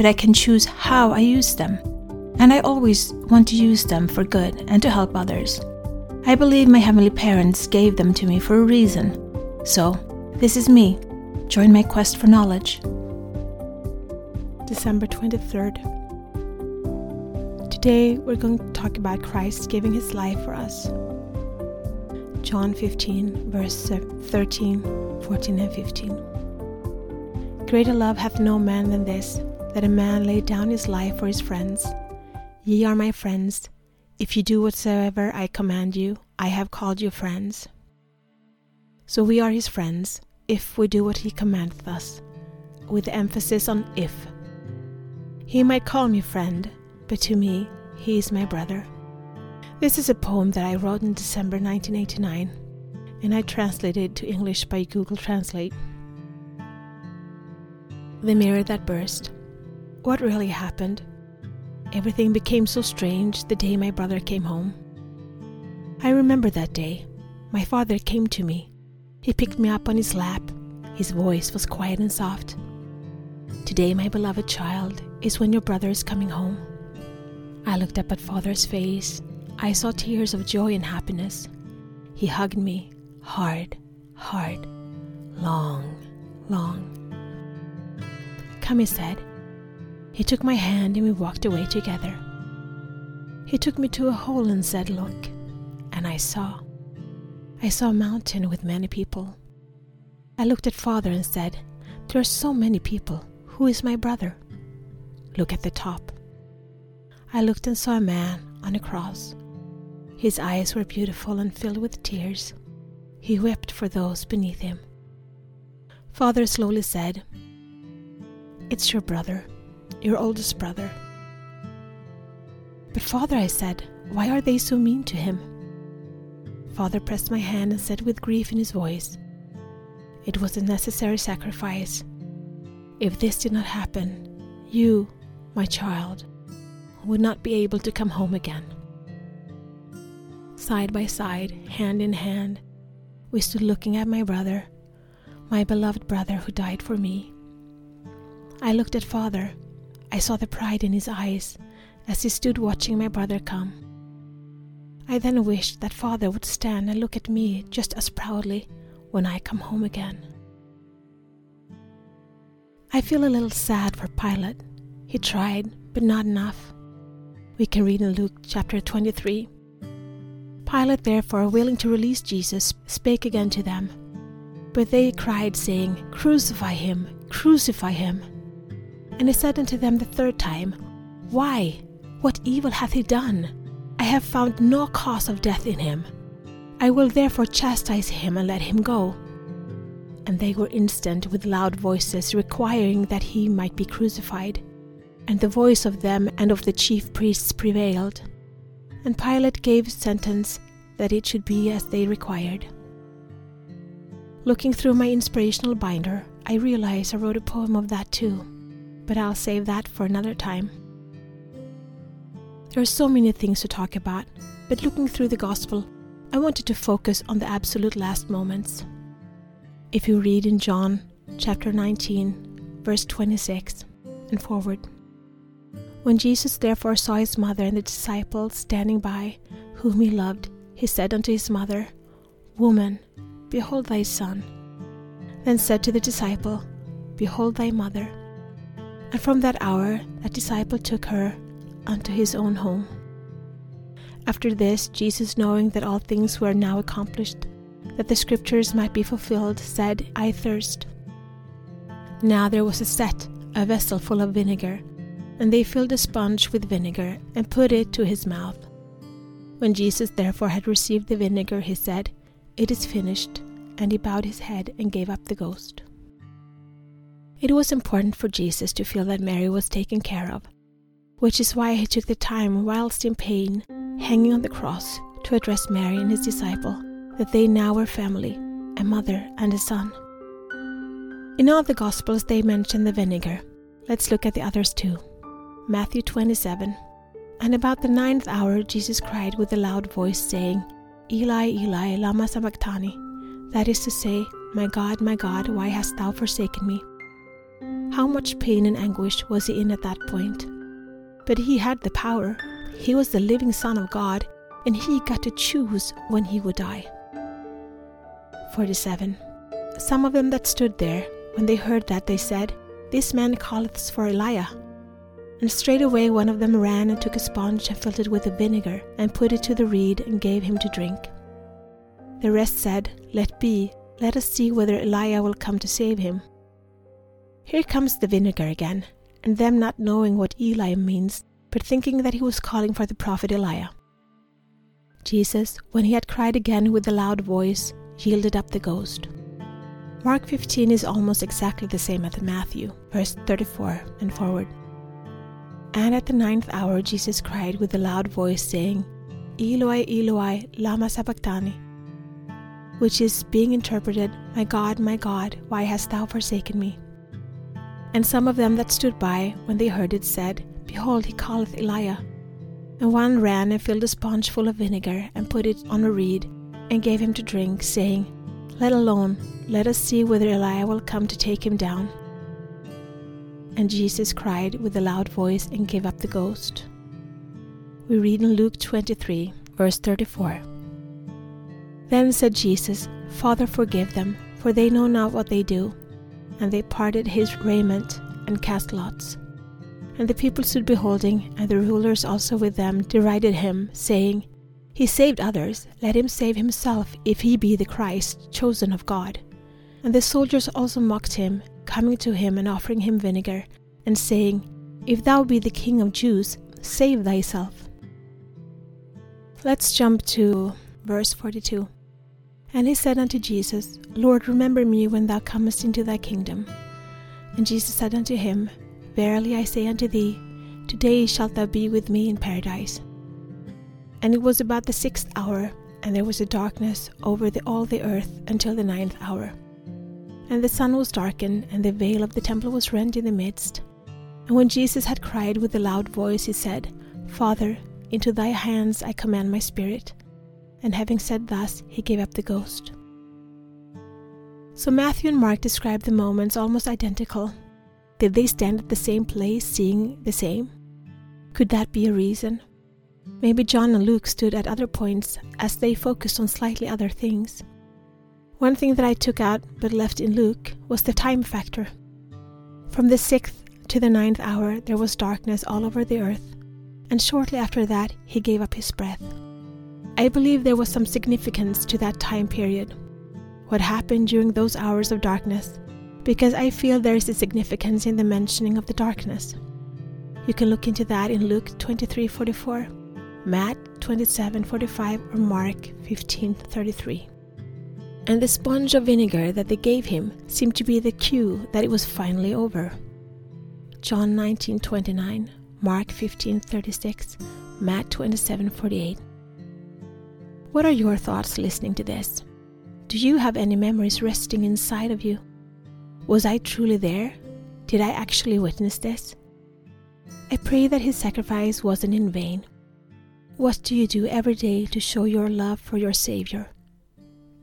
but I can choose how I use them. And I always want to use them for good and to help others. I believe my heavenly parents gave them to me for a reason. So, this is me. Join my quest for knowledge. December 23rd. Today we're going to talk about Christ giving his life for us. John 15, verse 13, 14, and 15. Greater love hath no man than this, that a man lay down his life for his friends. Ye are my friends, if you do whatsoever I command you, I have called you friends. So we are his friends, if we do what he commandeth us, with emphasis on if. He might call me friend, but to me, he is my brother. This is a poem that I wrote in December 1989, and I translated to English by Google Translate. The mirror that burst. What really happened? Everything became so strange the day my brother came home. I remember that day. My father came to me. He picked me up on his lap. His voice was quiet and soft. Today, my beloved child, is when your brother is coming home. I looked up at father's face. I saw tears of joy and happiness. He hugged me hard, hard, long, long. Come, he said. He took my hand and we walked away together. He took me to a hole and said, Look. And I saw. I saw a mountain with many people. I looked at father and said, There are so many people. Who is my brother? Look at the top. I looked and saw a man on a cross. His eyes were beautiful and filled with tears. He wept for those beneath him. Father slowly said, It's your brother your oldest brother. But, Father, I said, why are they so mean to him? Father pressed my hand and said with grief in his voice, It was a necessary sacrifice. If this did not happen, you, my child, would not be able to come home again. Side by side, hand in hand, we stood looking at my brother, my beloved brother who died for me. I looked at father I saw the pride in his eyes as he stood watching my brother come. I then wished that father would stand and look at me just as proudly when I come home again. I feel a little sad for Pilate. He tried, but not enough. We can read in Luke chapter 23. Pilate, therefore, willing to release Jesus, spake again to them. But they cried, saying, Crucify him, crucify him. And he said unto them the third time, Why? What evil hath he done? I have found no cause of death in him. I will therefore chastise him and let him go. And they were instant with loud voices, requiring that he might be crucified. And the voice of them and of the chief priests prevailed. And Pilate gave sentence that it should be as they required. Looking through my inspirational binder, I realize I wrote a poem of that too but I'll save that for another time. There are so many things to talk about, but looking through the Gospel, I wanted to focus on the absolute last moments. If you read in John chapter 19, verse 26 and forward, when Jesus therefore saw his mother and the disciples standing by, whom he loved, he said unto his mother, Woman, behold thy son. Then said to the disciple, Behold thy mother. And from that hour, that disciple took her unto his own home. After this, Jesus, knowing that all things were now accomplished, that the scriptures might be fulfilled, said, I thirst. Now there was a set, a vessel full of vinegar, and they filled a sponge with vinegar and put it to his mouth. When Jesus therefore had received the vinegar, he said, It is finished, and he bowed his head and gave up the ghost. It was important for Jesus to feel that Mary was taken care of, which is why he took the time, whilst in pain, hanging on the cross, to address Mary and his disciple that they now were family, a mother and a son. In all the Gospels, they mention the vinegar. Let's look at the others too. Matthew 27. And about the ninth hour, Jesus cried with a loud voice, saying, Eli, Eli, Lama Sabachthani. That is to say, My God, my God, why hast thou forsaken me? How much pain and anguish was he in at that point? But he had the power. He was the living Son of God, and he got to choose when he would die. 47. Some of them that stood there when they heard that, they said, This man calleth for Eliah. And straightway one of them ran and took a sponge and filled it with vinegar, and put it to the reed, and gave him to drink. The rest said, Let be, let us see whether Eliah will come to save him. Here comes the vinegar again, and them not knowing what Eli means, but thinking that he was calling for the prophet Eliah. Jesus, when he had cried again with a loud voice, yielded up the ghost. Mark 15 is almost exactly the same as Matthew, verse 34 and forward. And at the ninth hour Jesus cried with a loud voice, saying, Eloi, Eloi, lama sabachthani, which is being interpreted, My God, my God, why hast thou forsaken me? And some of them that stood by, when they heard it, said, Behold, he calleth Eliah. And one ran and filled a sponge full of vinegar, and put it on a reed, and gave him to drink, saying, Let alone, let us see whether Eliah will come to take him down. And Jesus cried with a loud voice and gave up the ghost. We read in Luke 23, verse 34. Then said Jesus, Father, forgive them, for they know not what they do. And they parted his raiment and cast lots. And the people stood beholding, and the rulers also with them derided him, saying, He saved others, let him save himself, if he be the Christ, chosen of God. And the soldiers also mocked him, coming to him and offering him vinegar, and saying, If thou be the king of Jews, save thyself. Let's jump to verse 42. And he said unto Jesus, Lord, remember me when thou comest into thy kingdom. And Jesus said unto him, Verily I say unto thee, Today shalt thou be with me in paradise. And it was about the sixth hour, and there was a darkness over the, all the earth until the ninth hour. And the sun was darkened, and the veil of the temple was rent in the midst. And when Jesus had cried with a loud voice, he said, Father, into thy hands I commend my spirit. And having said thus, he gave up the ghost. So Matthew and Mark describe the moments almost identical. Did they stand at the same place, seeing the same? Could that be a reason? Maybe John and Luke stood at other points as they focused on slightly other things. One thing that I took out but left in Luke was the time factor. From the sixth to the ninth hour there was darkness all over the earth, and shortly after that he gave up his breath. I believe there was some significance to that time period. What happened during those hours of darkness, because I feel there is a significance in the mentioning of the darkness. You can look into that in Luke 23:44, Matt 27:45, or Mark 15:33 and the sponge of vinegar that they gave him seemed to be the cue that it was finally over. John 19:29, Mark 15:36, Matt 27:48. What are your thoughts listening to this? Do you have any memories resting inside of you? Was I truly there? Did I actually witness this? I pray that his sacrifice wasn't in vain. What do you do every day to show your love for your Savior?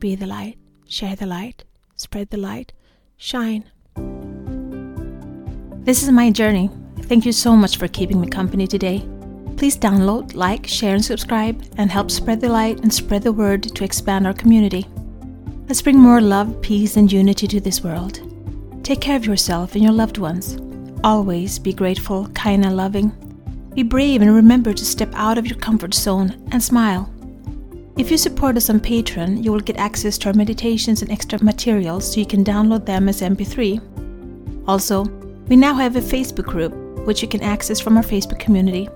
Be the light, share the light, spread the light, shine. This is my journey. Thank you so much for keeping me company today. Please download, like, share, and subscribe, and help spread the light and spread the word to expand our community. Let's bring more love, peace, and unity to this world. Take care of yourself and your loved ones. Always be grateful, kind, and loving. Be brave and remember to step out of your comfort zone and smile. If you support us on Patreon, you will get access to our meditations and extra materials so you can download them as MP3. Also, we now have a Facebook group, which you can access from our Facebook community.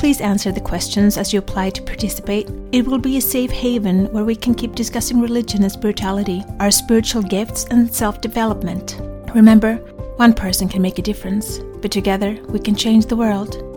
Please answer the questions as you apply to participate. It will be a safe haven where we can keep discussing religion and spirituality, our spiritual gifts, and self development. Remember, One person can make a difference, but together we can change the world.